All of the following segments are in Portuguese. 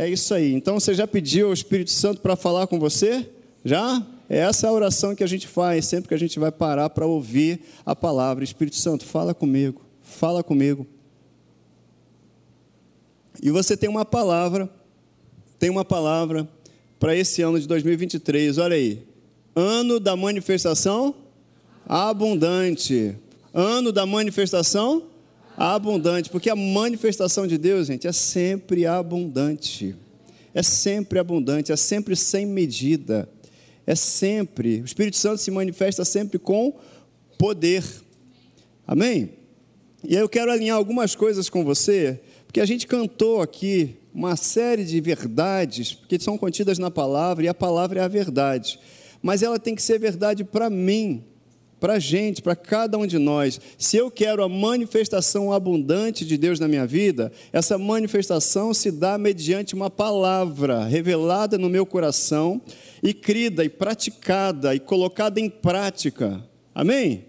É isso aí. Então você já pediu ao Espírito Santo para falar com você? Já? É essa a oração que a gente faz sempre que a gente vai parar para ouvir a palavra. Espírito Santo, fala comigo, fala comigo. E você tem uma palavra, tem uma palavra para esse ano de 2023. Olha aí. Ano da manifestação abundante. Ano da manifestação abundante, porque a manifestação de Deus, gente, é sempre abundante. É sempre abundante, é sempre sem medida. É sempre, o Espírito Santo se manifesta sempre com poder. Amém? E eu quero alinhar algumas coisas com você, porque a gente cantou aqui uma série de verdades que são contidas na palavra, e a palavra é a verdade. Mas ela tem que ser verdade para mim, para a gente, para cada um de nós. Se eu quero a manifestação abundante de Deus na minha vida, essa manifestação se dá mediante uma palavra revelada no meu coração e crida e praticada e colocada em prática. Amém?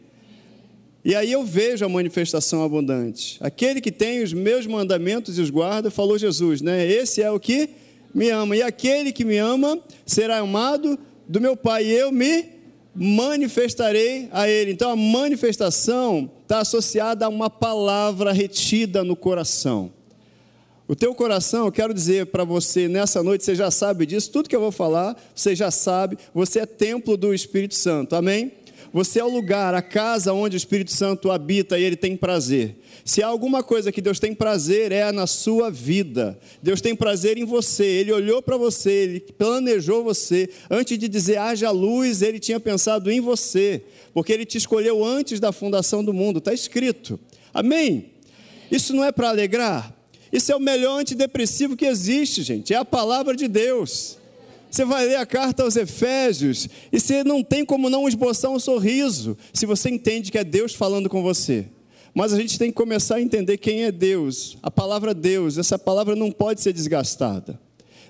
E aí eu vejo a manifestação abundante. Aquele que tem os meus mandamentos e os guarda, falou Jesus, né? Esse é o que me ama. E aquele que me ama será amado do meu Pai, e eu me manifestarei a ele. Então a manifestação está associada a uma palavra retida no coração. O teu coração, eu quero dizer para você nessa noite, você já sabe disso, tudo que eu vou falar, você já sabe, você é templo do Espírito Santo, amém? Você é o lugar, a casa onde o Espírito Santo habita e ele tem prazer. Se há alguma coisa que Deus tem prazer, é na sua vida. Deus tem prazer em você. Ele olhou para você, ele planejou você. Antes de dizer haja luz, ele tinha pensado em você, porque ele te escolheu antes da fundação do mundo. Está escrito. Amém? Isso não é para alegrar? Isso é o melhor antidepressivo que existe, gente. É a palavra de Deus. Você vai ler a carta aos Efésios e você não tem como não esboçar um sorriso se você entende que é Deus falando com você. Mas a gente tem que começar a entender quem é Deus. A palavra Deus, essa palavra não pode ser desgastada.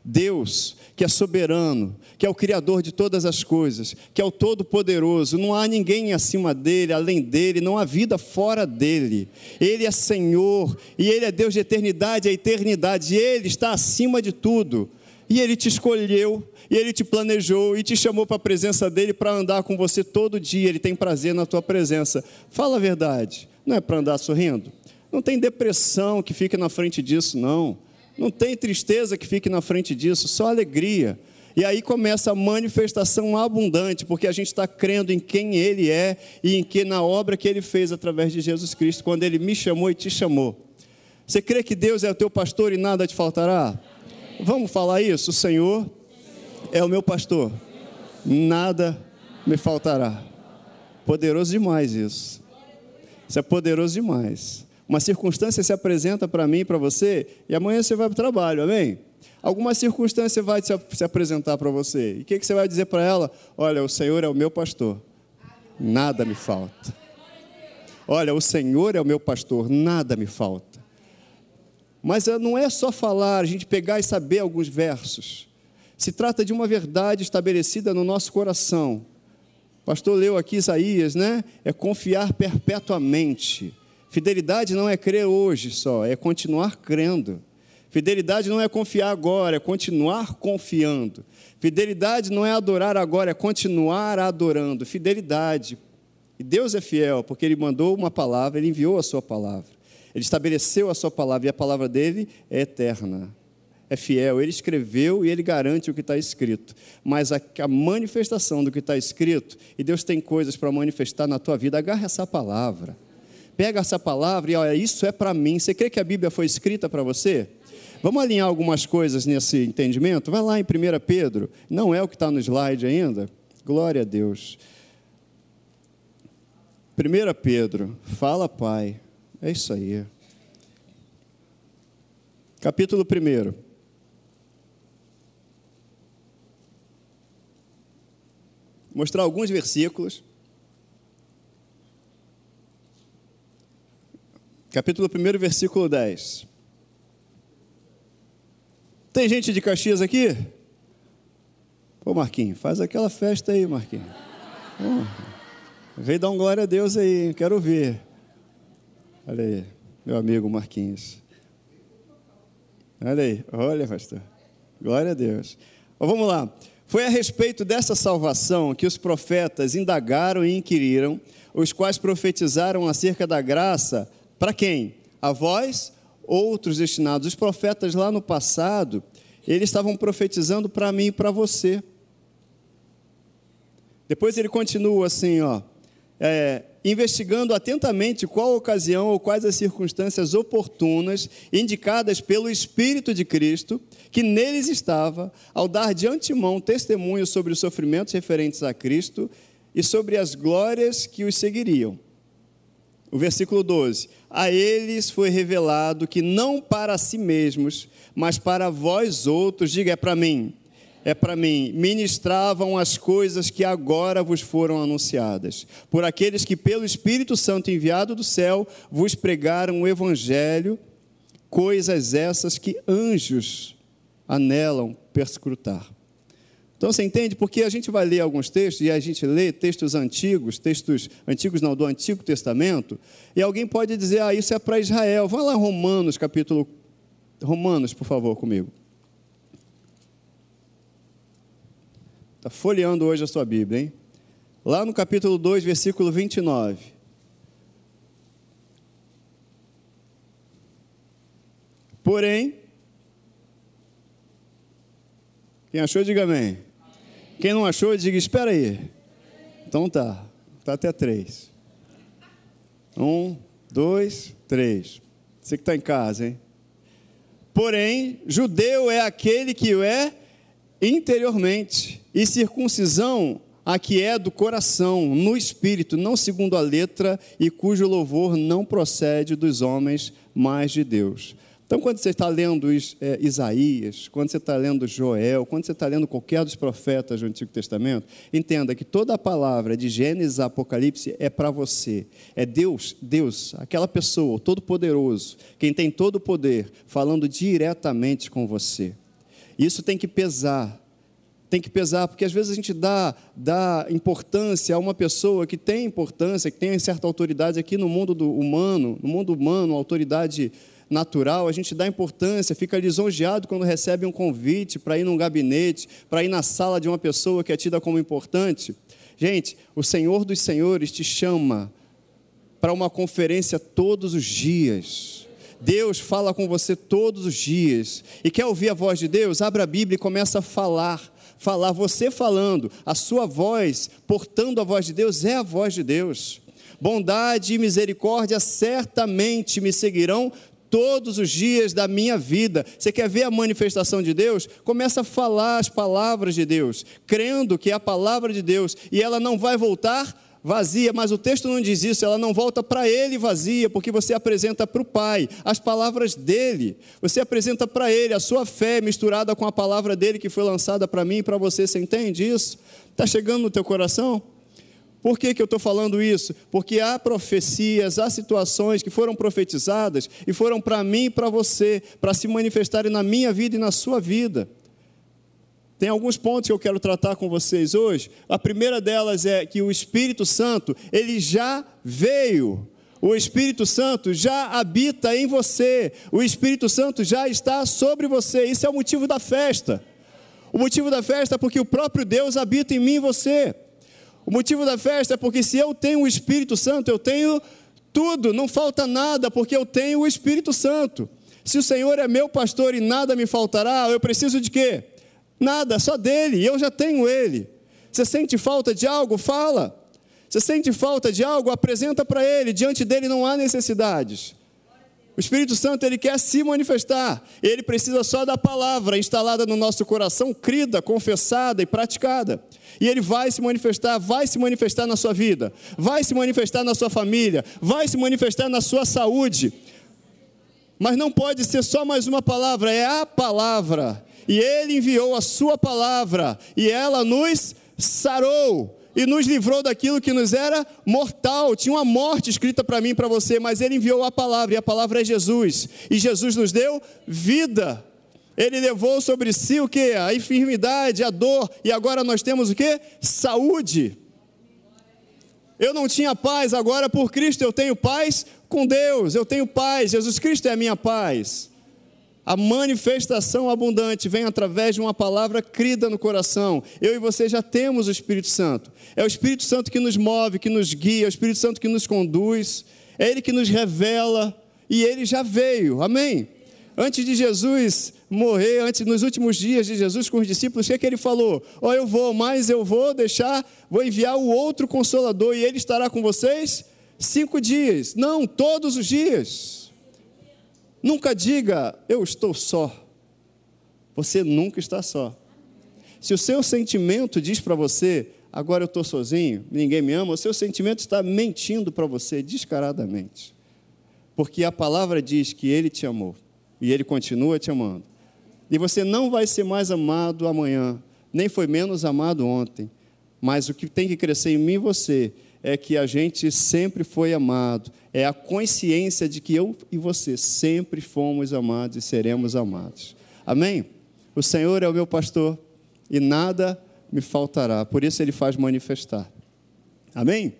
Deus, que é soberano, que é o Criador de todas as coisas, que é o Todo-Poderoso, não há ninguém acima dele, além dele, não há vida fora dele. Ele é Senhor e Ele é Deus de eternidade a eternidade, Ele está acima de tudo. E Ele te escolheu, e Ele te planejou, e te chamou para a presença dEle para andar com você todo dia. Ele tem prazer na tua presença. Fala a verdade, não é para andar sorrindo? Não tem depressão que fique na frente disso, não. Não tem tristeza que fique na frente disso, só alegria. E aí começa a manifestação abundante, porque a gente está crendo em quem Ele é e em que na obra que Ele fez através de Jesus Cristo, quando Ele me chamou e te chamou. Você crê que Deus é o teu pastor e nada te faltará? Vamos falar isso? O Senhor é o meu pastor, nada me faltará. Poderoso demais isso. Isso é poderoso demais. Uma circunstância se apresenta para mim, para você, e amanhã você vai para o trabalho, amém? Alguma circunstância vai se apresentar para você. E o que, que você vai dizer para ela? Olha, o Senhor é o meu pastor, nada me falta. Olha, o Senhor é o meu pastor, nada me falta. Mas eh, não é só falar, a gente pegar e saber alguns versos. Se trata de uma verdade estabelecida no nosso coração. O pastor leu aqui Isaías, né? É confiar perpetuamente. Fidelidade não é crer hoje só, é continuar crendo. Fidelidade não é confiar agora, é continuar confiando. Fidelidade não é adorar agora, é continuar adorando. Fidelidade. E Deus é fiel, porque Ele mandou uma palavra, Ele enviou a Sua palavra. Ele estabeleceu a sua palavra e a palavra dele é eterna, é fiel. Ele escreveu e ele garante o que está escrito. Mas a, a manifestação do que está escrito, e Deus tem coisas para manifestar na tua vida, agarra essa palavra. Pega essa palavra e olha, isso é para mim. Você crê que a Bíblia foi escrita para você? Vamos alinhar algumas coisas nesse entendimento? Vai lá em 1 Pedro, não é o que está no slide ainda? Glória a Deus. 1 Pedro, fala, Pai. É isso aí. Capítulo 1. Mostrar alguns versículos. Capítulo 1, versículo 10. Tem gente de Caxias aqui? Pô, Marquinhos, faz aquela festa aí, Marquinhos. Vem dar um glória a Deus aí, quero ver. Olha aí, meu amigo Marquinhos. Olha aí, olha, pastor. Glória a Deus. Mas vamos lá. Foi a respeito dessa salvação que os profetas indagaram e inquiriram, os quais profetizaram acerca da graça para quem? A vós, outros destinados. Os profetas lá no passado, eles estavam profetizando para mim e para você. Depois ele continua assim, ó, é, investigando atentamente qual a ocasião ou quais as circunstâncias oportunas indicadas pelo Espírito de Cristo, que neles estava, ao dar de antemão testemunho sobre os sofrimentos referentes a Cristo e sobre as glórias que os seguiriam. O versículo 12: A eles foi revelado que não para si mesmos, mas para vós outros, diga é para mim, é para mim, ministravam as coisas que agora vos foram anunciadas, por aqueles que, pelo Espírito Santo enviado do céu, vos pregaram o Evangelho, coisas essas que anjos anelam perscrutar. Então você entende? Porque a gente vai ler alguns textos e a gente lê textos antigos, textos antigos não, do Antigo Testamento, e alguém pode dizer, ah, isso é para Israel. Vá lá Romanos, capítulo. Romanos, por favor, comigo. Está folheando hoje a sua Bíblia, hein? Lá no capítulo 2, versículo 29. Porém, quem achou, diga amém. amém. Quem não achou, diga, espera aí. Então tá, tá até três. Um, dois, três. Você que está em casa, hein? Porém, judeu é aquele que é interiormente, e circuncisão a que é do coração, no espírito, não segundo a letra, e cujo louvor não procede dos homens, mas de Deus. Então, quando você está lendo é, Isaías, quando você está lendo Joel, quando você está lendo qualquer dos profetas do Antigo Testamento, entenda que toda a palavra de Gênesis a Apocalipse é para você. É Deus, Deus, aquela pessoa, o Todo-Poderoso, quem tem todo o poder, falando diretamente com você. Isso tem que pesar. Tem que pesar, porque às vezes a gente dá, dá importância a uma pessoa que tem importância, que tem certa autoridade aqui no mundo do humano, no mundo humano, autoridade natural, a gente dá importância, fica lisonjeado quando recebe um convite para ir num gabinete, para ir na sala de uma pessoa que é tida como importante. Gente, o Senhor dos Senhores te chama para uma conferência todos os dias. Deus fala com você todos os dias. E quer ouvir a voz de Deus? Abra a Bíblia e começa a falar. Falar, você falando, a sua voz, portando a voz de Deus, é a voz de Deus. Bondade e misericórdia certamente me seguirão todos os dias da minha vida. Você quer ver a manifestação de Deus? Começa a falar as palavras de Deus, crendo que é a palavra de Deus e ela não vai voltar vazia, mas o texto não diz isso, ela não volta para ele vazia, porque você apresenta para o Pai as palavras dele, você apresenta para ele a sua fé misturada com a palavra dele que foi lançada para mim e para você, você entende isso? Está chegando no teu coração? Por que, que eu estou falando isso? Porque há profecias, há situações que foram profetizadas e foram para mim e para você, para se manifestarem na minha vida e na sua vida. Tem alguns pontos que eu quero tratar com vocês hoje. A primeira delas é que o Espírito Santo, ele já veio. O Espírito Santo já habita em você. O Espírito Santo já está sobre você. Isso é o motivo da festa. O motivo da festa é porque o próprio Deus habita em mim e você. O motivo da festa é porque se eu tenho o Espírito Santo, eu tenho tudo, não falta nada, porque eu tenho o Espírito Santo. Se o Senhor é meu pastor e nada me faltará, eu preciso de quê? Nada, só dele, eu já tenho ele. Você sente falta de algo? Fala. Você sente falta de algo? Apresenta para ele. Diante dele não há necessidades. O Espírito Santo ele quer se manifestar. Ele precisa só da palavra instalada no nosso coração, crida, confessada e praticada. E ele vai se manifestar, vai se manifestar na sua vida, vai se manifestar na sua família, vai se manifestar na sua saúde. Mas não pode ser só mais uma palavra, é a palavra. E ele enviou a sua palavra, e ela nos sarou e nos livrou daquilo que nos era mortal. Tinha uma morte escrita para mim e para você, mas ele enviou a palavra, e a palavra é Jesus. E Jesus nos deu vida. Ele levou sobre si o que? A enfermidade, a dor, e agora nós temos o que? Saúde. Eu não tinha paz, agora por Cristo eu tenho paz com Deus, eu tenho paz, Jesus Cristo é a minha paz. A manifestação abundante vem através de uma palavra crida no coração. Eu e você já temos o Espírito Santo. É o Espírito Santo que nos move, que nos guia, é o Espírito Santo que nos conduz, é Ele que nos revela, e Ele já veio. Amém? Antes de Jesus morrer, antes nos últimos dias de Jesus com os discípulos, o que, é que ele falou? Ó, oh, eu vou, mas eu vou deixar, vou enviar o outro consolador e ele estará com vocês cinco dias. Não, todos os dias. Nunca diga, eu estou só. Você nunca está só. Se o seu sentimento diz para você, agora eu estou sozinho, ninguém me ama, o seu sentimento está mentindo para você descaradamente. Porque a palavra diz que ele te amou e ele continua te amando. E você não vai ser mais amado amanhã, nem foi menos amado ontem. Mas o que tem que crescer em mim e você é que a gente sempre foi amado. É a consciência de que eu e você sempre fomos amados e seremos amados. Amém? O Senhor é o meu pastor e nada me faltará. Por isso ele faz manifestar. Amém?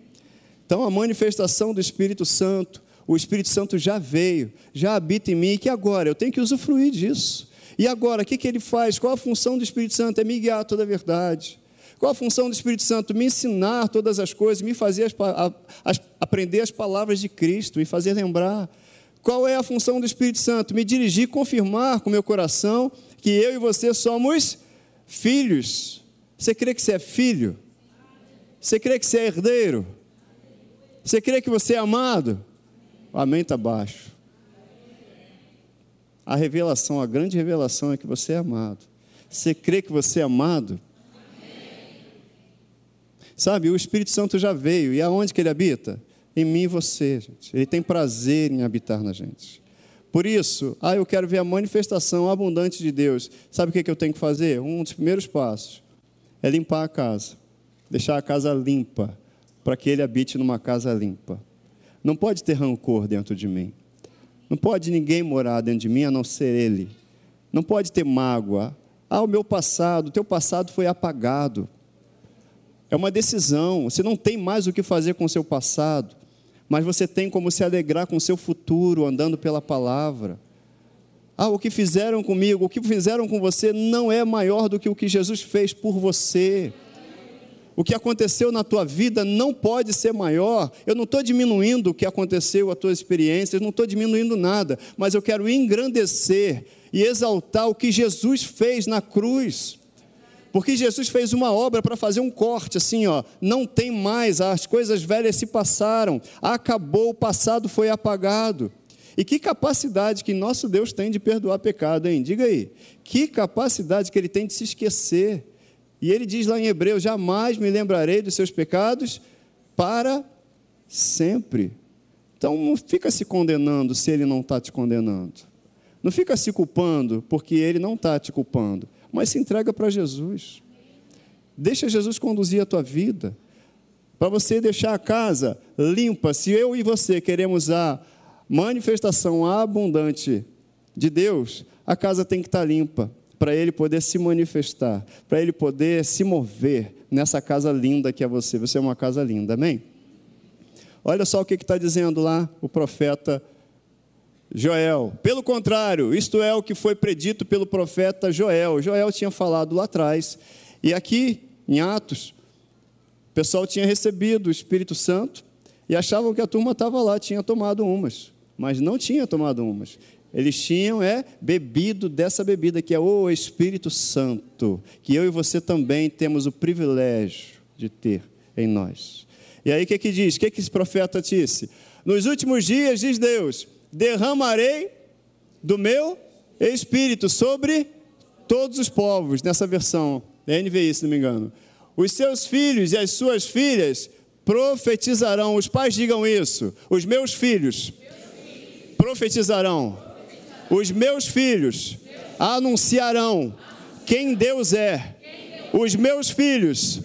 Então a manifestação do Espírito Santo, o Espírito Santo já veio, já habita em mim, que agora eu tenho que usufruir disso. E agora, o que, que ele faz? Qual a função do Espírito Santo? É me guiar toda a verdade. Qual a função do Espírito Santo? Me ensinar todas as coisas, me fazer as, as, aprender as palavras de Cristo e fazer lembrar. Qual é a função do Espírito Santo? Me dirigir, confirmar com meu coração que eu e você somos filhos. Você crê que você é filho? Você crê que você é herdeiro? Você crê que você é amado? O amém está baixo. A revelação, a grande revelação é que você é amado. Você crê que você é amado? Sabe, o Espírito Santo já veio. E aonde que ele habita? Em mim e você, gente. Ele tem prazer em habitar na gente. Por isso, ah, eu quero ver a manifestação abundante de Deus. Sabe o que eu tenho que fazer? Um dos primeiros passos é limpar a casa. Deixar a casa limpa, para que ele habite numa casa limpa. Não pode ter rancor dentro de mim. Não pode ninguém morar dentro de mim a não ser Ele. Não pode ter mágoa. Ah, o meu passado, o teu passado foi apagado. É uma decisão. Você não tem mais o que fazer com o seu passado, mas você tem como se alegrar com o seu futuro andando pela palavra. Ah, o que fizeram comigo, o que fizeram com você não é maior do que o que Jesus fez por você o que aconteceu na tua vida não pode ser maior. Eu não estou diminuindo o que aconteceu, a tua experiência, não estou diminuindo nada, mas eu quero engrandecer e exaltar o que Jesus fez na cruz. Porque Jesus fez uma obra para fazer um corte, assim, ó, não tem mais, as coisas velhas se passaram, acabou, o passado foi apagado. E que capacidade que nosso Deus tem de perdoar pecado, hein? Diga aí. Que capacidade que ele tem de se esquecer. E ele diz lá em Hebreus: Jamais me lembrarei dos seus pecados para sempre. Então não fica se condenando se ele não está te condenando. Não fica se culpando porque ele não está te culpando. Mas se entrega para Jesus. Deixa Jesus conduzir a tua vida. Para você deixar a casa limpa. Se eu e você queremos a manifestação abundante de Deus, a casa tem que estar limpa para ele poder se manifestar, para ele poder se mover nessa casa linda que é você. Você é uma casa linda, amém? Olha só o que está dizendo lá o profeta Joel. Pelo contrário, isto é o que foi predito pelo profeta Joel. Joel tinha falado lá atrás. E aqui, em Atos, o pessoal tinha recebido o Espírito Santo e achavam que a turma estava lá, tinha tomado umas, mas não tinha tomado umas. Eles tinham é bebido dessa bebida que é o Espírito Santo, que eu e você também temos o privilégio de ter em nós. E aí o que, que diz? O que, que esse profeta disse? Nos últimos dias, diz Deus, derramarei do meu Espírito sobre todos os povos, nessa versão, NVI, se não me engano. Os seus filhos e as suas filhas profetizarão. Os pais digam isso. Os meus filhos profetizarão os meus filhos anunciarão quem Deus é. Os meus filhos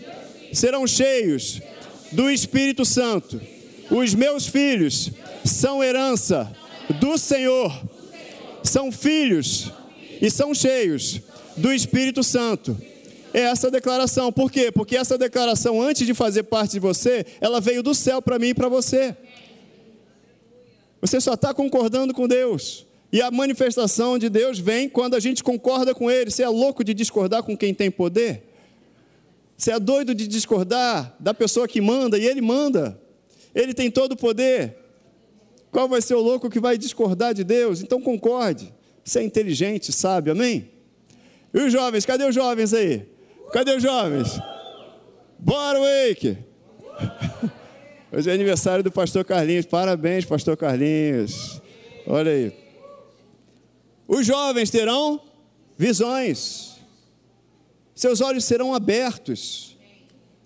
serão cheios do Espírito Santo. Os meus filhos são herança do Senhor. São filhos e são cheios do Espírito Santo. É essa declaração. Por quê? Porque essa declaração, antes de fazer parte de você, ela veio do céu para mim e para você. Você só está concordando com Deus. E a manifestação de Deus vem quando a gente concorda com Ele. Você é louco de discordar com quem tem poder? Você é doido de discordar da pessoa que manda e Ele manda? Ele tem todo o poder. Qual vai ser o louco que vai discordar de Deus? Então concorde. Você é inteligente, sabe, amém? E os jovens, cadê os jovens aí? Cadê os jovens? Bora, Wake! Hoje é aniversário do pastor Carlinhos. Parabéns, pastor Carlinhos. Olha aí. Os jovens terão visões. Seus olhos serão abertos.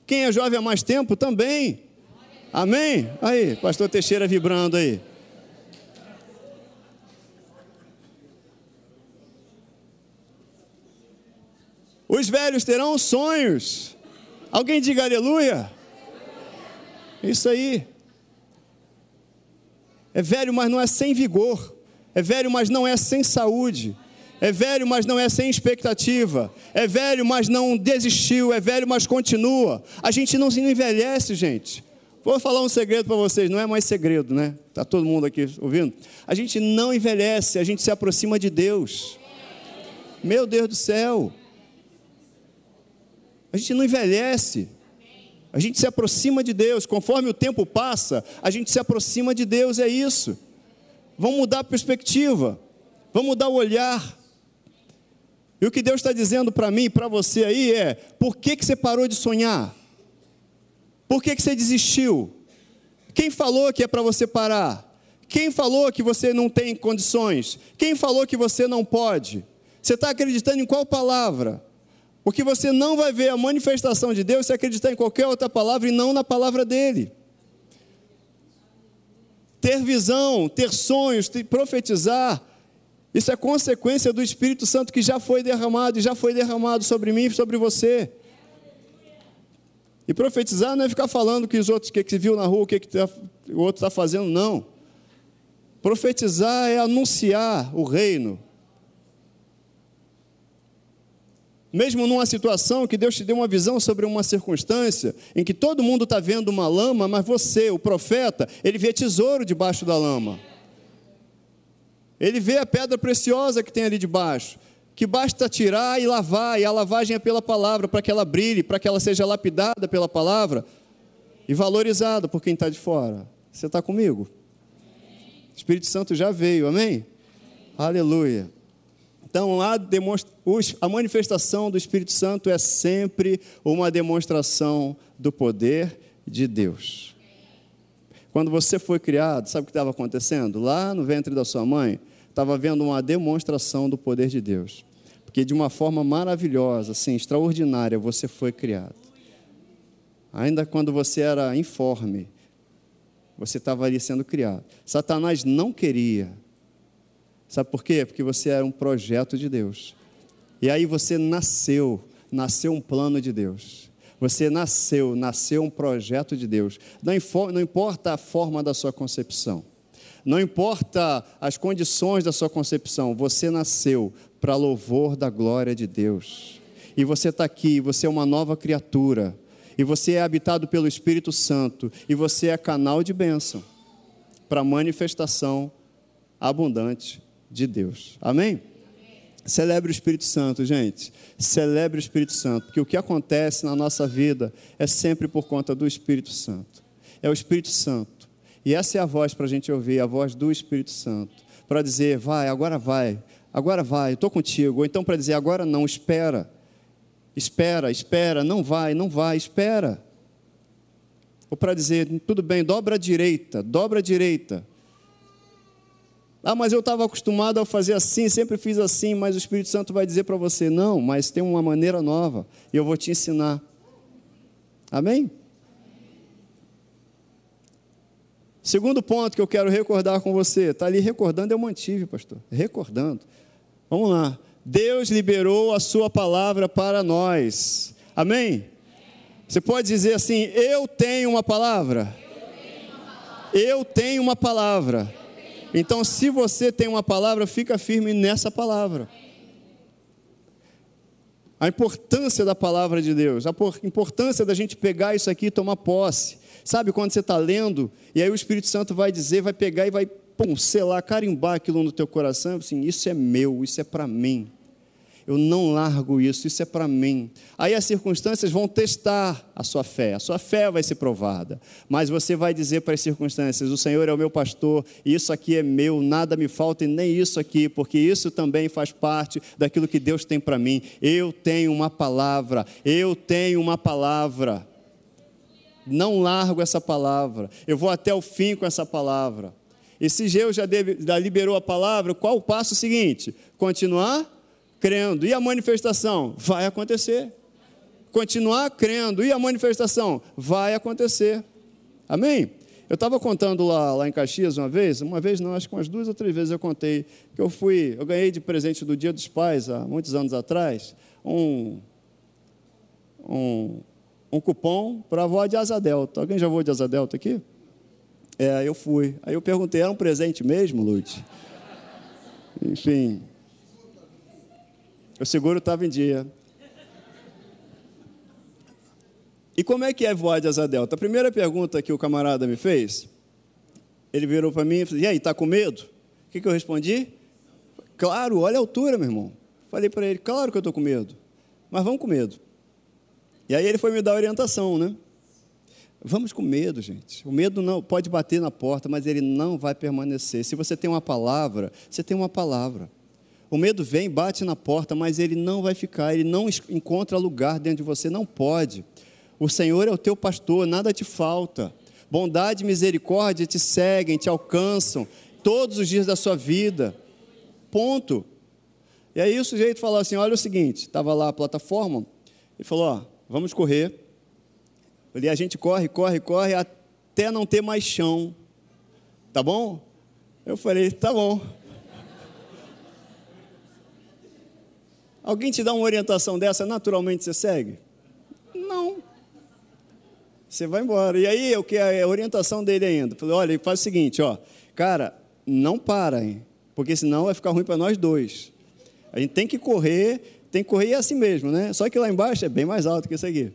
Quem é jovem há mais tempo também. Amém? Aí, pastor Teixeira vibrando aí. Os velhos terão sonhos. Alguém diga aleluia. Isso aí. É velho, mas não é sem vigor. É velho, mas não é sem saúde. É velho, mas não é sem expectativa. É velho, mas não desistiu. É velho, mas continua. A gente não se envelhece, gente. Vou falar um segredo para vocês, não é mais segredo, né? Está todo mundo aqui ouvindo? A gente não envelhece, a gente se aproxima de Deus. Meu Deus do céu. A gente não envelhece. A gente se aproxima de Deus. Conforme o tempo passa, a gente se aproxima de Deus, é isso. Vamos mudar a perspectiva. Vamos mudar o olhar. E o que Deus está dizendo para mim e para você aí é: por que, que você parou de sonhar? Por que, que você desistiu? Quem falou que é para você parar? Quem falou que você não tem condições? Quem falou que você não pode? Você está acreditando em qual palavra? Porque você não vai ver a manifestação de Deus se acreditar em qualquer outra palavra e não na palavra dele. Ter visão, ter sonhos, ter, profetizar, isso é consequência do Espírito Santo que já foi derramado e já foi derramado sobre mim e sobre você. E profetizar não é ficar falando que os outros, o que, que viu na rua, o que, que tá, o outro está fazendo, não. Profetizar é anunciar o reino. Mesmo numa situação que Deus te deu uma visão sobre uma circunstância em que todo mundo está vendo uma lama, mas você, o profeta, ele vê tesouro debaixo da lama. Ele vê a pedra preciosa que tem ali debaixo que basta tirar e lavar, e a lavagem é pela palavra, para que ela brilhe, para que ela seja lapidada pela palavra e valorizada por quem está de fora. Você está comigo? O Espírito Santo já veio, amém? Aleluia. Então, a, a manifestação do Espírito Santo é sempre uma demonstração do poder de Deus. Quando você foi criado, sabe o que estava acontecendo? Lá no ventre da sua mãe, estava vendo uma demonstração do poder de Deus porque de uma forma maravilhosa, assim, extraordinária, você foi criado. Ainda quando você era informe, você estava ali sendo criado. Satanás não queria. Sabe por quê? Porque você era um projeto de Deus. E aí você nasceu, nasceu um plano de Deus. Você nasceu, nasceu um projeto de Deus. Não, não importa a forma da sua concepção. Não importa as condições da sua concepção, você nasceu para louvor da glória de Deus. E você está aqui, você é uma nova criatura, e você é habitado pelo Espírito Santo, e você é canal de bênção para manifestação abundante de Deus. Amém? Celebre o Espírito Santo, gente. Celebre o Espírito Santo, porque o que acontece na nossa vida é sempre por conta do Espírito Santo. É o Espírito Santo. E essa é a voz para a gente ouvir, a voz do Espírito Santo, para dizer: vai, agora vai, agora vai, estou contigo. Ou então para dizer, agora não, espera. Espera, espera, não vai, não vai, espera. Ou para dizer, tudo bem, dobra a direita, dobra a direita. Ah, mas eu estava acostumado a fazer assim, sempre fiz assim, mas o Espírito Santo vai dizer para você: não, mas tem uma maneira nova e eu vou te ensinar. Amém? Segundo ponto que eu quero recordar com você, está ali recordando, eu mantive, pastor, recordando. Vamos lá. Deus liberou a sua palavra para nós. Amém? Você pode dizer assim: Eu tenho uma palavra. Eu tenho uma palavra. Então, se você tem uma palavra, fica firme nessa palavra. A importância da palavra de Deus, a importância da gente pegar isso aqui e tomar posse. Sabe quando você está lendo, e aí o Espírito Santo vai dizer, vai pegar e vai pum, selar, carimbar aquilo no teu coração, assim, isso é meu, isso é para mim. Eu não largo isso, isso é para mim. Aí as circunstâncias vão testar a sua fé, a sua fé vai ser provada. Mas você vai dizer para as circunstâncias: o Senhor é o meu pastor, isso aqui é meu, nada me falta e nem isso aqui, porque isso também faz parte daquilo que Deus tem para mim. Eu tenho uma palavra, eu tenho uma palavra. Não largo essa palavra, eu vou até o fim com essa palavra. E se já, já liberou a palavra, qual o passo seguinte? Continuar crendo. E a manifestação? Vai acontecer. Continuar crendo. E a manifestação? Vai acontecer. Amém? Eu estava contando lá, lá em Caxias uma vez, uma vez não, acho que umas duas ou três vezes eu contei, que eu fui, eu ganhei de presente do Dia dos Pais, há muitos anos atrás, um, um, um cupom para avó de Asa Delta. Alguém já voou de Asa Delta aqui? É, eu fui. Aí eu perguntei, era um presente mesmo, Lute? Enfim, o seguro estava em dia. E como é que é voar de asa delta? A primeira pergunta que o camarada me fez, ele virou para mim e falou: E aí, está com medo? O que, que eu respondi? Claro, olha a altura, meu irmão. Falei para ele: Claro que eu estou com medo, mas vamos com medo. E aí ele foi me dar orientação, né? Vamos com medo, gente. O medo não pode bater na porta, mas ele não vai permanecer. Se você tem uma palavra, você tem uma palavra. O medo vem, bate na porta, mas ele não vai ficar, ele não encontra lugar dentro de você, não pode. O Senhor é o teu pastor, nada te falta. Bondade e misericórdia te seguem, te alcançam todos os dias da sua vida. Ponto. E aí o sujeito falou assim: olha o seguinte, estava lá a plataforma, ele falou: ó, vamos correr. E a gente corre, corre, corre até não ter mais chão. Tá bom? Eu falei, tá bom. Alguém te dá uma orientação dessa, naturalmente você segue? Não. Você vai embora. E aí, o que é a orientação dele ainda? Falei, olha, faz o seguinte, ó, cara, não para, hein? Porque senão vai ficar ruim para nós dois. A gente tem que correr, tem que correr assim mesmo, né? Só que lá embaixo é bem mais alto que isso aqui.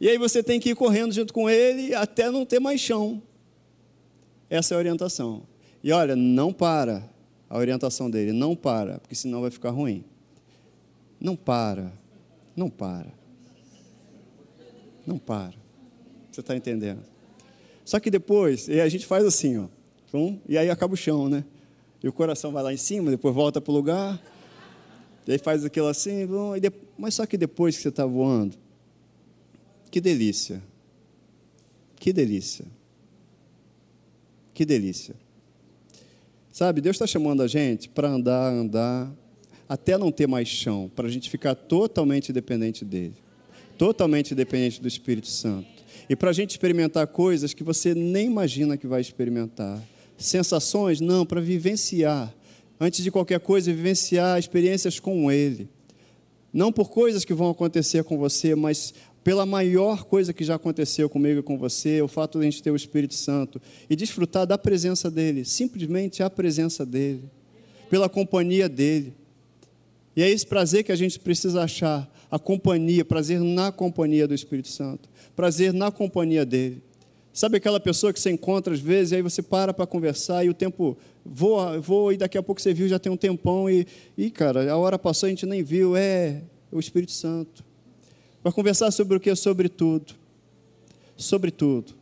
E aí você tem que ir correndo junto com ele até não ter mais chão. Essa é a orientação. E olha, não para a orientação dele, não para, porque senão vai ficar ruim. Não para. Não para. Não para. Você está entendendo? Só que depois, a gente faz assim, ó. E aí acaba o chão, né? E o coração vai lá em cima, depois volta para o lugar. E aí faz aquilo assim. Mas só que depois que você está voando, que delícia. Que delícia. Que delícia. Sabe, Deus está chamando a gente para andar, andar, até não ter mais chão, para a gente ficar totalmente dependente dele, totalmente dependente do Espírito Santo. E para a gente experimentar coisas que você nem imagina que vai experimentar. Sensações, não, para vivenciar. Antes de qualquer coisa, vivenciar experiências com Ele. Não por coisas que vão acontecer com você, mas pela maior coisa que já aconteceu comigo e com você, o fato de a gente ter o Espírito Santo e desfrutar da presença dEle, simplesmente a presença dEle, pela companhia dEle. E é esse prazer que a gente precisa achar, a companhia, prazer na companhia do Espírito Santo, prazer na companhia dele. Sabe aquela pessoa que você encontra às vezes, e aí você para para conversar e o tempo voa, voa, e daqui a pouco você viu, já tem um tempão, e, e cara, a hora passou, a gente nem viu, é o Espírito Santo. Para conversar sobre o que? Sobre tudo. Sobre tudo.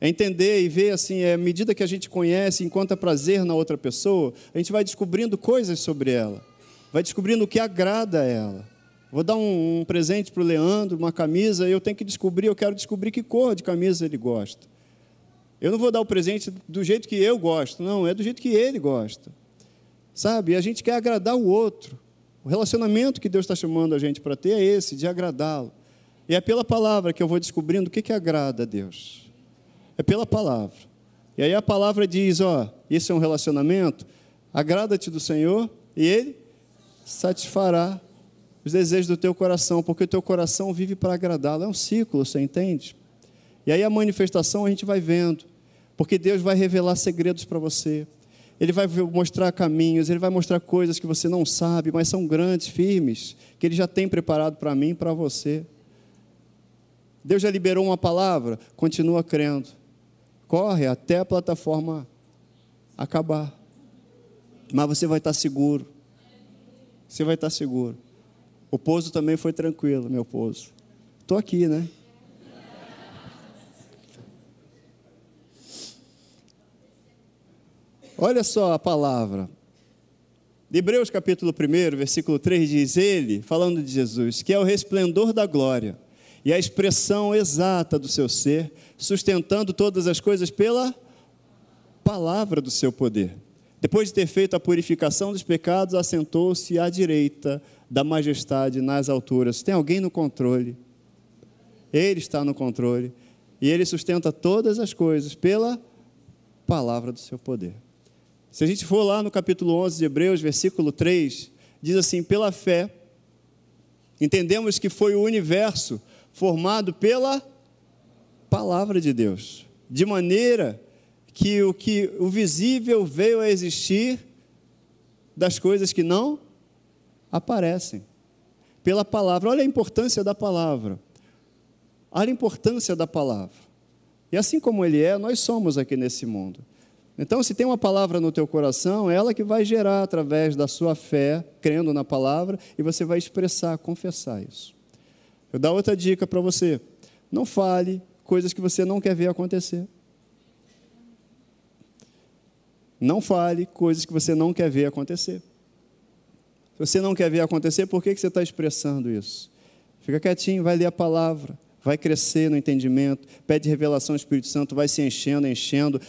É entender e ver assim, é, à medida que a gente conhece, encontra prazer na outra pessoa, a gente vai descobrindo coisas sobre ela, vai descobrindo o que agrada a ela. Vou dar um, um presente para o Leandro, uma camisa, eu tenho que descobrir, eu quero descobrir que cor de camisa ele gosta. Eu não vou dar o presente do jeito que eu gosto, não, é do jeito que ele gosta. Sabe? E a gente quer agradar o outro. O relacionamento que Deus está chamando a gente para ter é esse, de agradá-lo. E é pela palavra que eu vou descobrindo o que, que agrada a Deus é pela palavra. E aí a palavra diz: ó, isso é um relacionamento, agrada-te do Senhor e Ele satisfará os desejos do teu coração, porque o teu coração vive para agradá-lo. É um ciclo, você entende? E aí a manifestação a gente vai vendo, porque Deus vai revelar segredos para você. Ele vai mostrar caminhos, ele vai mostrar coisas que você não sabe, mas são grandes, firmes, que ele já tem preparado para mim e para você. Deus já liberou uma palavra, continua crendo corre até a plataforma acabar. Mas você vai estar seguro. Você vai estar seguro. O pouso também foi tranquilo, meu pouso. Estou aqui, né? Olha só a palavra. Hebreus capítulo 1, versículo 3 diz: Ele, falando de Jesus, que é o resplendor da glória e a expressão exata do seu ser, sustentando todas as coisas pela palavra do seu poder. Depois de ter feito a purificação dos pecados, assentou-se à direita da majestade nas alturas. Tem alguém no controle. Ele está no controle. E ele sustenta todas as coisas pela palavra do seu poder. Se a gente for lá no capítulo 11 de Hebreus, versículo 3, diz assim: pela fé, entendemos que foi o universo formado pela palavra de Deus, de maneira que o que o visível veio a existir das coisas que não aparecem. Pela palavra. Olha a importância da palavra. Olha a importância da palavra. E assim como ele é, nós somos aqui nesse mundo. Então, se tem uma palavra no teu coração, é ela que vai gerar através da sua fé, crendo na palavra, e você vai expressar, confessar isso. Eu dou outra dica para você. Não fale coisas que você não quer ver acontecer. Não fale coisas que você não quer ver acontecer. Se você não quer ver acontecer, por que, que você está expressando isso? Fica quietinho, vai ler a palavra, vai crescer no entendimento, pede revelação ao Espírito Santo, vai se enchendo, enchendo.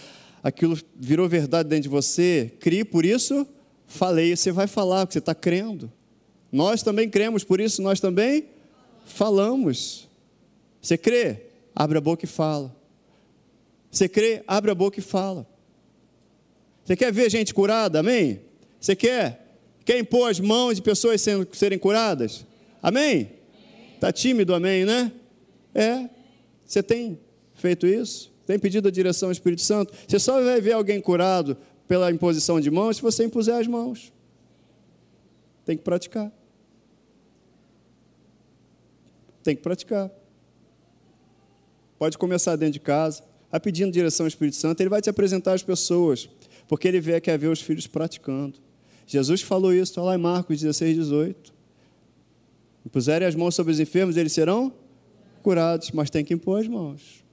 Aquilo virou verdade dentro de você, crie, por isso falei. Você vai falar, porque você está crendo. Nós também cremos, por isso nós também falamos. Você crê? Abre a boca e fala. Você crê? Abre a boca e fala. Você quer ver gente curada? Amém? Você quer? Quer impor as mãos de pessoas sendo, serem curadas? Amém? Está tímido, amém, né? É. Você tem feito isso? Tem pedido a direção ao Espírito Santo? Você só vai ver alguém curado pela imposição de mãos se você impuser as mãos. Tem que praticar. Tem que praticar. Pode começar dentro de casa, a pedindo direção ao Espírito Santo, ele vai te apresentar as pessoas, porque ele vê que é ver os filhos praticando. Jesus falou isso, está lá em Marcos 16, 18. Puserem as mãos sobre os enfermos, eles serão curados, mas tem que impor as mãos.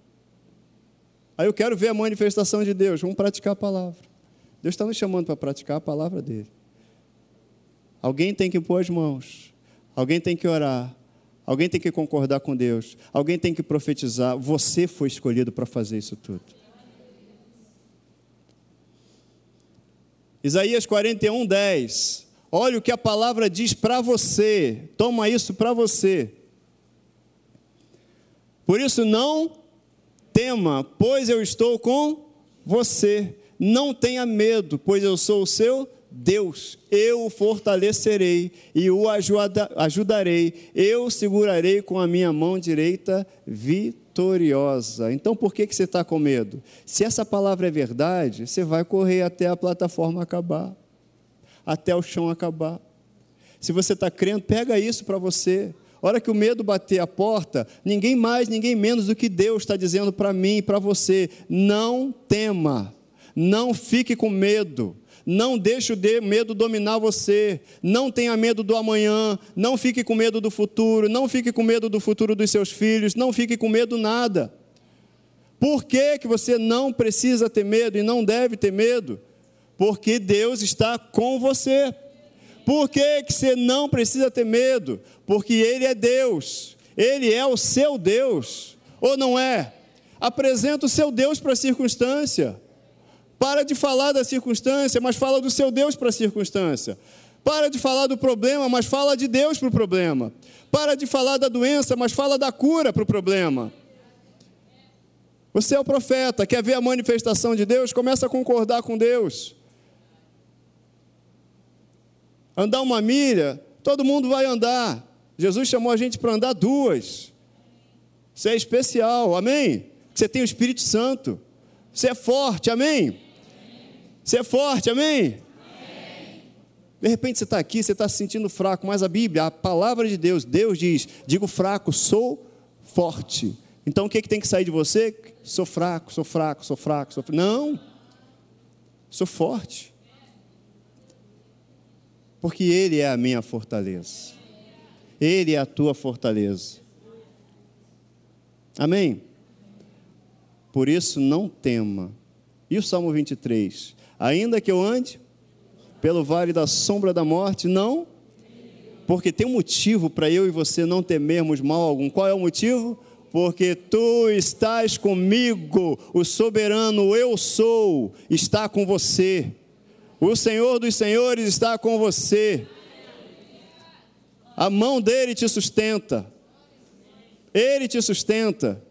Aí eu quero ver a manifestação de Deus, vamos praticar a palavra. Deus está nos chamando para praticar a palavra dele. Alguém tem que impor as mãos, alguém tem que orar, Alguém tem que concordar com Deus. Alguém tem que profetizar. Você foi escolhido para fazer isso tudo. Isaías 41, 10. Olha o que a palavra diz para você. Toma isso para você. Por isso, não tema, pois eu estou com você. Não tenha medo, pois eu sou o seu Deus, eu o fortalecerei e o ajudarei, eu segurarei com a minha mão direita vitoriosa. Então por que, que você está com medo? Se essa palavra é verdade, você vai correr até a plataforma acabar, até o chão acabar. Se você está crendo, pega isso para você. Hora que o medo bater a porta, ninguém mais, ninguém menos do que Deus está dizendo para mim e para você: não tema, não fique com medo não deixe o medo dominar você. Não tenha medo do amanhã. Não fique com medo do futuro. Não fique com medo do futuro dos seus filhos. Não fique com medo nada. Por que, que você não precisa ter medo e não deve ter medo? Porque Deus está com você. Por que, que você não precisa ter medo? Porque Ele é Deus. Ele é o seu Deus. Ou não é? Apresenta o seu Deus para a circunstância. Para de falar da circunstância, mas fala do seu Deus para a circunstância. Para de falar do problema, mas fala de Deus para o problema. Para de falar da doença, mas fala da cura para o problema. Você é o profeta, quer ver a manifestação de Deus? Começa a concordar com Deus. Andar uma milha, todo mundo vai andar. Jesus chamou a gente para andar duas. Você é especial, amém? Você tem o Espírito Santo. Você é forte, amém? Você é forte, amém? amém. De repente você está aqui, você está se sentindo fraco, mas a Bíblia, a palavra de Deus, Deus diz: digo fraco, sou forte. Então o que, que tem que sair de você? Sou fraco, sou fraco, sou fraco, sou fraco. Não. Sou forte. Porque Ele é a minha fortaleza. Ele é a tua fortaleza. Amém? Por isso, não tema. E o Salmo 23? Ainda que eu ande pelo vale da sombra da morte, não, porque tem um motivo para eu e você não temermos mal algum. Qual é o motivo? Porque tu estás comigo, o soberano eu sou, está com você. O Senhor dos Senhores está com você. A mão dele te sustenta. Ele te sustenta.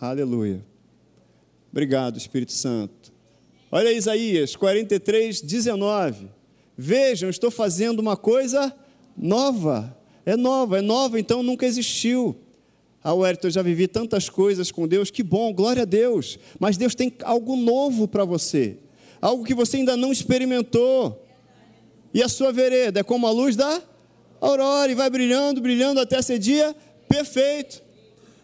Aleluia. Obrigado, Espírito Santo. Olha Isaías 43, 19. Vejam, estou fazendo uma coisa nova. É nova, é nova, então nunca existiu. Ah, Wellington, eu já vivi tantas coisas com Deus, que bom, glória a Deus. Mas Deus tem algo novo para você, algo que você ainda não experimentou. E a sua vereda é como a luz da aurora, e vai brilhando, brilhando até ser dia perfeito.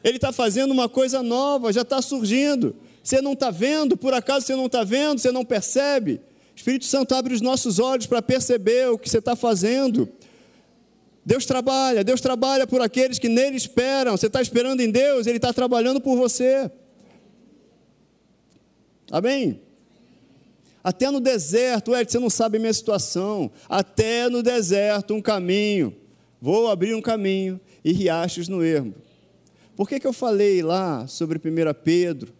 Ele está fazendo uma coisa nova, já está surgindo. Você não está vendo, por acaso você não está vendo, você não percebe. O Espírito Santo abre os nossos olhos para perceber o que você está fazendo. Deus trabalha, Deus trabalha por aqueles que nele esperam. Você está esperando em Deus, Ele está trabalhando por você. Amém? Até no deserto, Ed, você não sabe a minha situação. Até no deserto, um caminho. Vou abrir um caminho e riachos no ermo. Por que, que eu falei lá sobre 1 Pedro?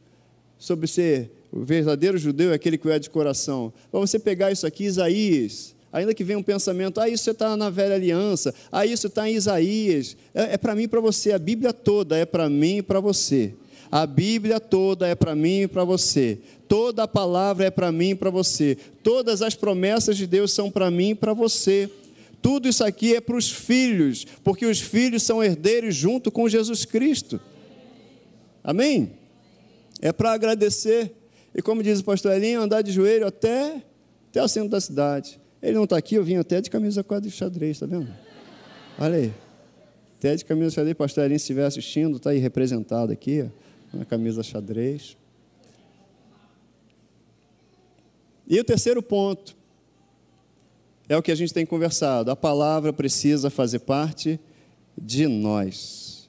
Sobre ser o verdadeiro judeu é aquele que é de coração. Para você pegar isso aqui, Isaías, ainda que venha um pensamento, ah, isso está na velha aliança, ah, isso está em Isaías. É, é para mim e para você, a Bíblia toda é para mim e para você. A Bíblia toda é para mim e para você. Toda a palavra é para mim e para você. Todas as promessas de Deus são para mim e para você. Tudo isso aqui é para os filhos, porque os filhos são herdeiros junto com Jesus Cristo. Amém? É para agradecer. E como diz o pastor Elinho, andar de joelho até, até o centro da cidade. Ele não está aqui, eu vim até de camisa quadra de xadrez, está vendo? Olha aí. Até de camisa xadrez, pastor Elinho, se estiver assistindo, está aí representado aqui, na camisa xadrez. E o terceiro ponto é o que a gente tem conversado. A palavra precisa fazer parte de nós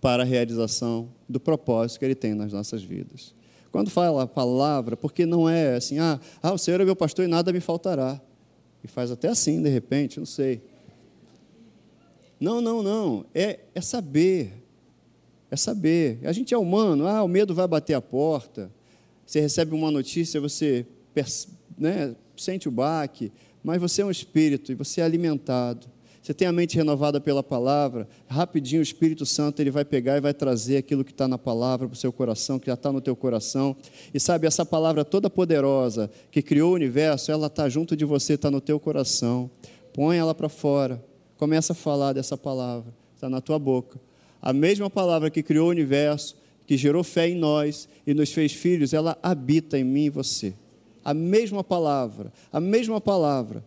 para a realização do propósito que Ele tem nas nossas vidas. Quando fala a palavra, porque não é assim, ah, ah, o Senhor é meu pastor e nada me faltará. E faz até assim, de repente, não sei. Não, não, não. É, é saber. É saber. A gente é humano. Ah, o medo vai bater a porta. Você recebe uma notícia, você né, sente o baque, mas você é um espírito e você é alimentado você tem a mente renovada pela palavra, rapidinho o Espírito Santo ele vai pegar e vai trazer aquilo que está na palavra para o seu coração, que já está no teu coração. E sabe, essa palavra toda poderosa que criou o universo, ela está junto de você, está no teu coração. Põe ela para fora, começa a falar dessa palavra, está na tua boca. A mesma palavra que criou o universo, que gerou fé em nós e nos fez filhos, ela habita em mim e você. A mesma palavra, a mesma palavra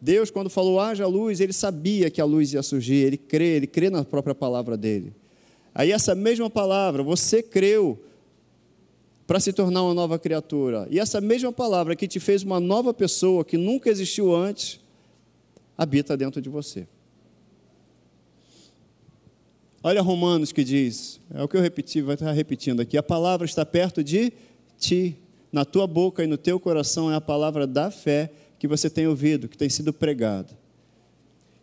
Deus, quando falou haja luz, ele sabia que a luz ia surgir, ele crê, ele crê na própria palavra dele. Aí, essa mesma palavra, você creu para se tornar uma nova criatura, e essa mesma palavra que te fez uma nova pessoa que nunca existiu antes, habita dentro de você. Olha Romanos que diz, é o que eu repeti, vai estar repetindo aqui: a palavra está perto de ti, na tua boca e no teu coração é a palavra da fé que você tem ouvido, que tem sido pregado.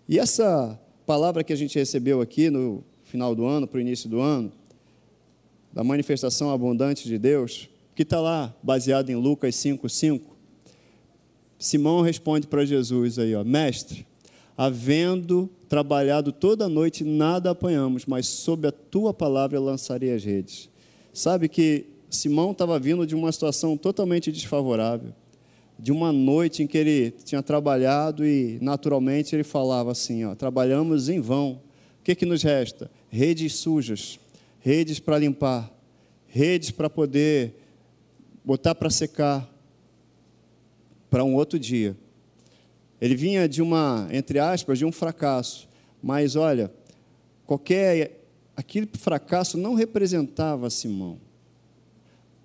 E essa palavra que a gente recebeu aqui no final do ano, para o início do ano, da manifestação abundante de Deus, que está lá baseado em Lucas 5,5. Simão responde para Jesus aí, ó, mestre, havendo trabalhado toda a noite, nada apanhamos, mas sob a tua palavra lançarei as redes. Sabe que Simão estava vindo de uma situação totalmente desfavorável de uma noite em que ele tinha trabalhado e naturalmente ele falava assim: ó, trabalhamos em vão. O que, que nos resta? Redes sujas, redes para limpar, redes para poder botar para secar para um outro dia. Ele vinha de uma, entre aspas, de um fracasso, mas olha, qualquer aquele fracasso não representava Simão.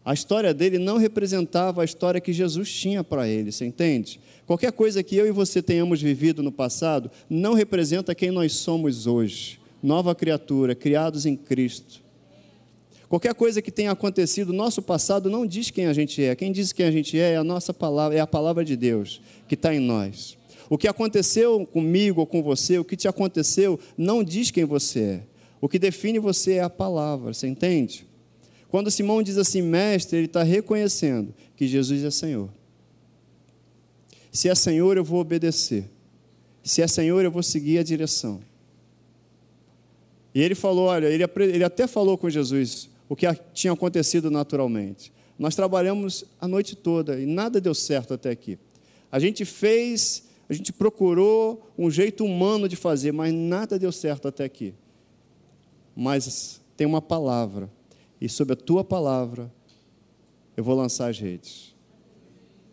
A história dele não representava a história que Jesus tinha para ele, você entende? Qualquer coisa que eu e você tenhamos vivido no passado não representa quem nós somos hoje. Nova criatura, criados em Cristo. Qualquer coisa que tenha acontecido no nosso passado não diz quem a gente é. Quem diz quem a gente é é a nossa palavra, é a palavra de Deus que está em nós. O que aconteceu comigo ou com você, o que te aconteceu, não diz quem você é. O que define você é a palavra, você entende? Quando Simão diz assim, mestre, ele está reconhecendo que Jesus é Senhor. Se é Senhor, eu vou obedecer. Se é Senhor, eu vou seguir a direção. E ele falou: olha, ele, ele até falou com Jesus o que tinha acontecido naturalmente. Nós trabalhamos a noite toda e nada deu certo até aqui. A gente fez, a gente procurou um jeito humano de fazer, mas nada deu certo até aqui. Mas tem uma palavra e sobre a tua palavra eu vou lançar as redes.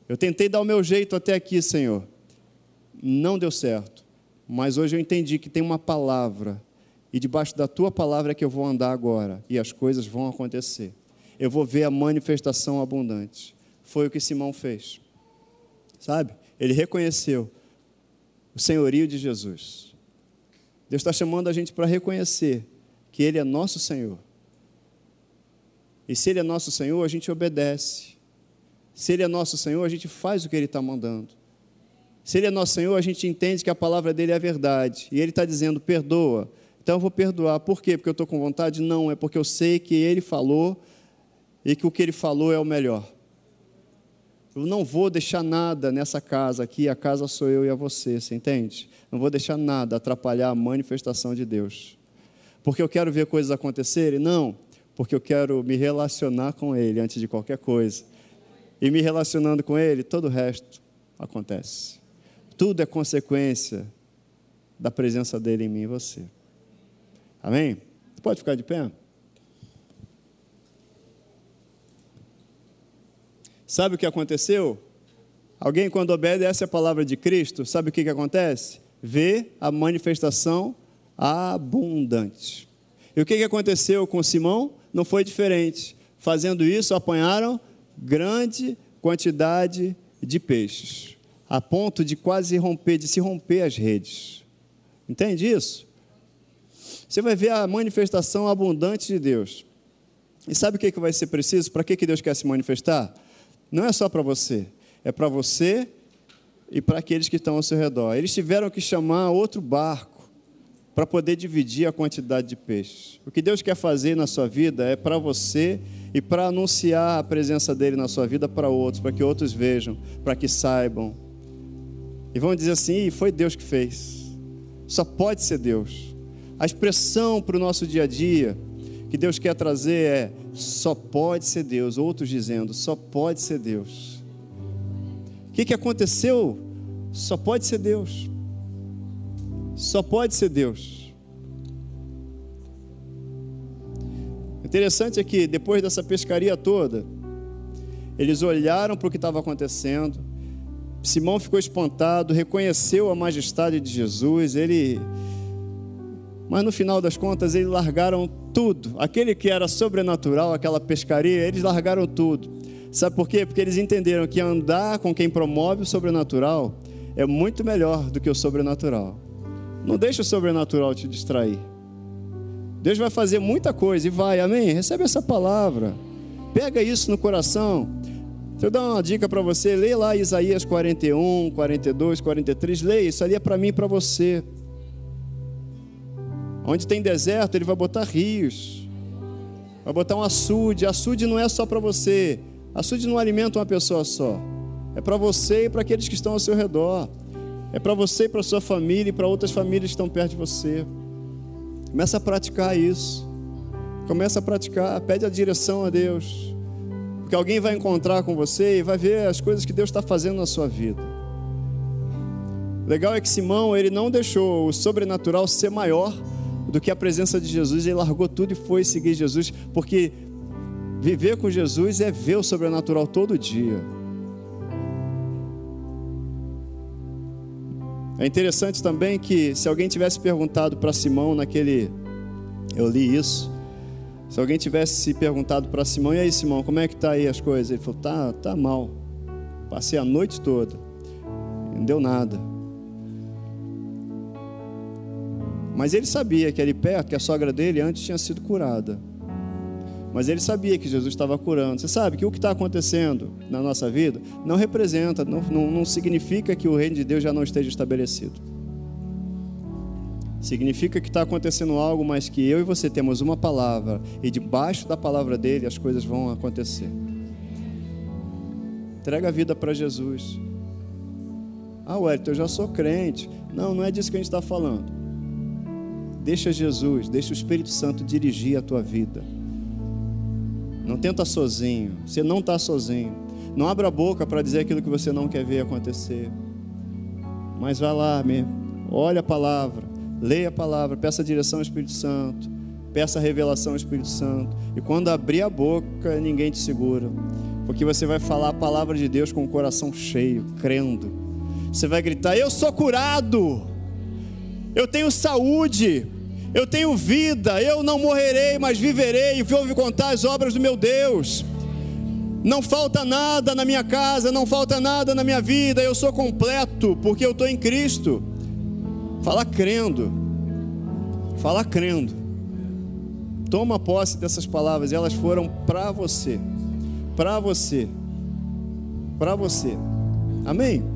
Eu tentei dar o meu jeito até aqui, Senhor. Não deu certo. Mas hoje eu entendi que tem uma palavra. E debaixo da tua palavra é que eu vou andar agora. E as coisas vão acontecer. Eu vou ver a manifestação abundante. Foi o que Simão fez. Sabe? Ele reconheceu o senhorio de Jesus. Deus está chamando a gente para reconhecer que Ele é nosso Senhor. E se Ele é nosso Senhor, a gente obedece. Se Ele é nosso Senhor, a gente faz o que Ele está mandando. Se Ele é nosso Senhor, a gente entende que a palavra dele é a verdade. E Ele está dizendo, perdoa. Então eu vou perdoar. Por quê? Porque eu estou com vontade? Não, é porque eu sei que Ele falou e que o que Ele falou é o melhor. Eu não vou deixar nada nessa casa aqui, a casa sou eu e a você, você entende? Não vou deixar nada atrapalhar a manifestação de Deus. Porque eu quero ver coisas acontecerem? Não porque eu quero me relacionar com Ele antes de qualquer coisa. E me relacionando com Ele, todo o resto acontece. Tudo é consequência da presença dele em mim e você. Amém? Pode ficar de pé? Sabe o que aconteceu? Alguém, quando obedece a palavra de Cristo, sabe o que, que acontece? Vê a manifestação abundante. E o que, que aconteceu com Simão? Não foi diferente. Fazendo isso, apanharam grande quantidade de peixes, a ponto de quase romper, de se romper as redes. Entende isso? Você vai ver a manifestação abundante de Deus. E sabe o que vai ser preciso? Para que Deus quer se manifestar? Não é só para você, é para você e para aqueles que estão ao seu redor. Eles tiveram que chamar outro barco para poder dividir a quantidade de peixes. O que Deus quer fazer na sua vida é para você e para anunciar a presença dele na sua vida para outros, para que outros vejam, para que saibam. E vão dizer assim: foi Deus que fez. Só pode ser Deus. A expressão para o nosso dia a dia que Deus quer trazer é: só pode ser Deus. Outros dizendo: só pode ser Deus. O que, que aconteceu? Só pode ser Deus. Só pode ser Deus. Interessante é que depois dessa pescaria toda, eles olharam para o que estava acontecendo. Simão ficou espantado, reconheceu a majestade de Jesus. Ele, mas no final das contas, eles largaram tudo. Aquele que era sobrenatural, aquela pescaria, eles largaram tudo. Sabe por quê? Porque eles entenderam que andar com quem promove o sobrenatural é muito melhor do que o sobrenatural. Não deixa o sobrenatural te distrair. Deus vai fazer muita coisa e vai, amém? Recebe essa palavra. Pega isso no coração. Deixa eu dar uma dica para você. Leia lá Isaías 41, 42, 43. Leia, isso ali é para mim e para você. Onde tem deserto, ele vai botar rios. Vai botar um açude. Açude não é só para você. Açude não alimenta uma pessoa só. É para você e para aqueles que estão ao seu redor. É para você e para sua família e para outras famílias que estão perto de você. Começa a praticar isso. Começa a praticar, pede a direção a Deus. Porque alguém vai encontrar com você e vai ver as coisas que Deus está fazendo na sua vida. Legal é que Simão, ele não deixou o sobrenatural ser maior do que a presença de Jesus, ele largou tudo e foi seguir Jesus, porque viver com Jesus é ver o sobrenatural todo dia. É interessante também que, se alguém tivesse perguntado para Simão naquele. Eu li isso. Se alguém tivesse se perguntado para Simão, e aí Simão, como é que tá aí as coisas? Ele falou, tá, tá mal. Passei a noite toda. Não deu nada. Mas ele sabia que ali perto, que a sogra dele antes tinha sido curada. Mas ele sabia que Jesus estava curando. Você sabe que o que está acontecendo na nossa vida não representa, não, não, não significa que o reino de Deus já não esteja estabelecido. Significa que está acontecendo algo, mas que eu e você temos uma palavra, e debaixo da palavra dele as coisas vão acontecer. Entrega a vida para Jesus. Ah, Wellington, eu já sou crente. Não, não é disso que a gente está falando. Deixa Jesus, deixa o Espírito Santo dirigir a tua vida. Não tenta sozinho. Você não está sozinho. Não abra a boca para dizer aquilo que você não quer ver acontecer. Mas vai lá, mesmo. olha a palavra, leia a palavra, peça a direção ao Espírito Santo, peça a revelação ao Espírito Santo. E quando abrir a boca, ninguém te segura. Porque você vai falar a palavra de Deus com o coração cheio, crendo. Você vai gritar: Eu sou curado, eu tenho saúde, eu tenho vida, eu não morrerei, mas viverei e vou contar as obras do meu Deus. Não falta nada na minha casa, não falta nada na minha vida, eu sou completo, porque eu estou em Cristo. Fala crendo, fala crendo. Toma posse dessas palavras, elas foram para você, para você, para você. Amém?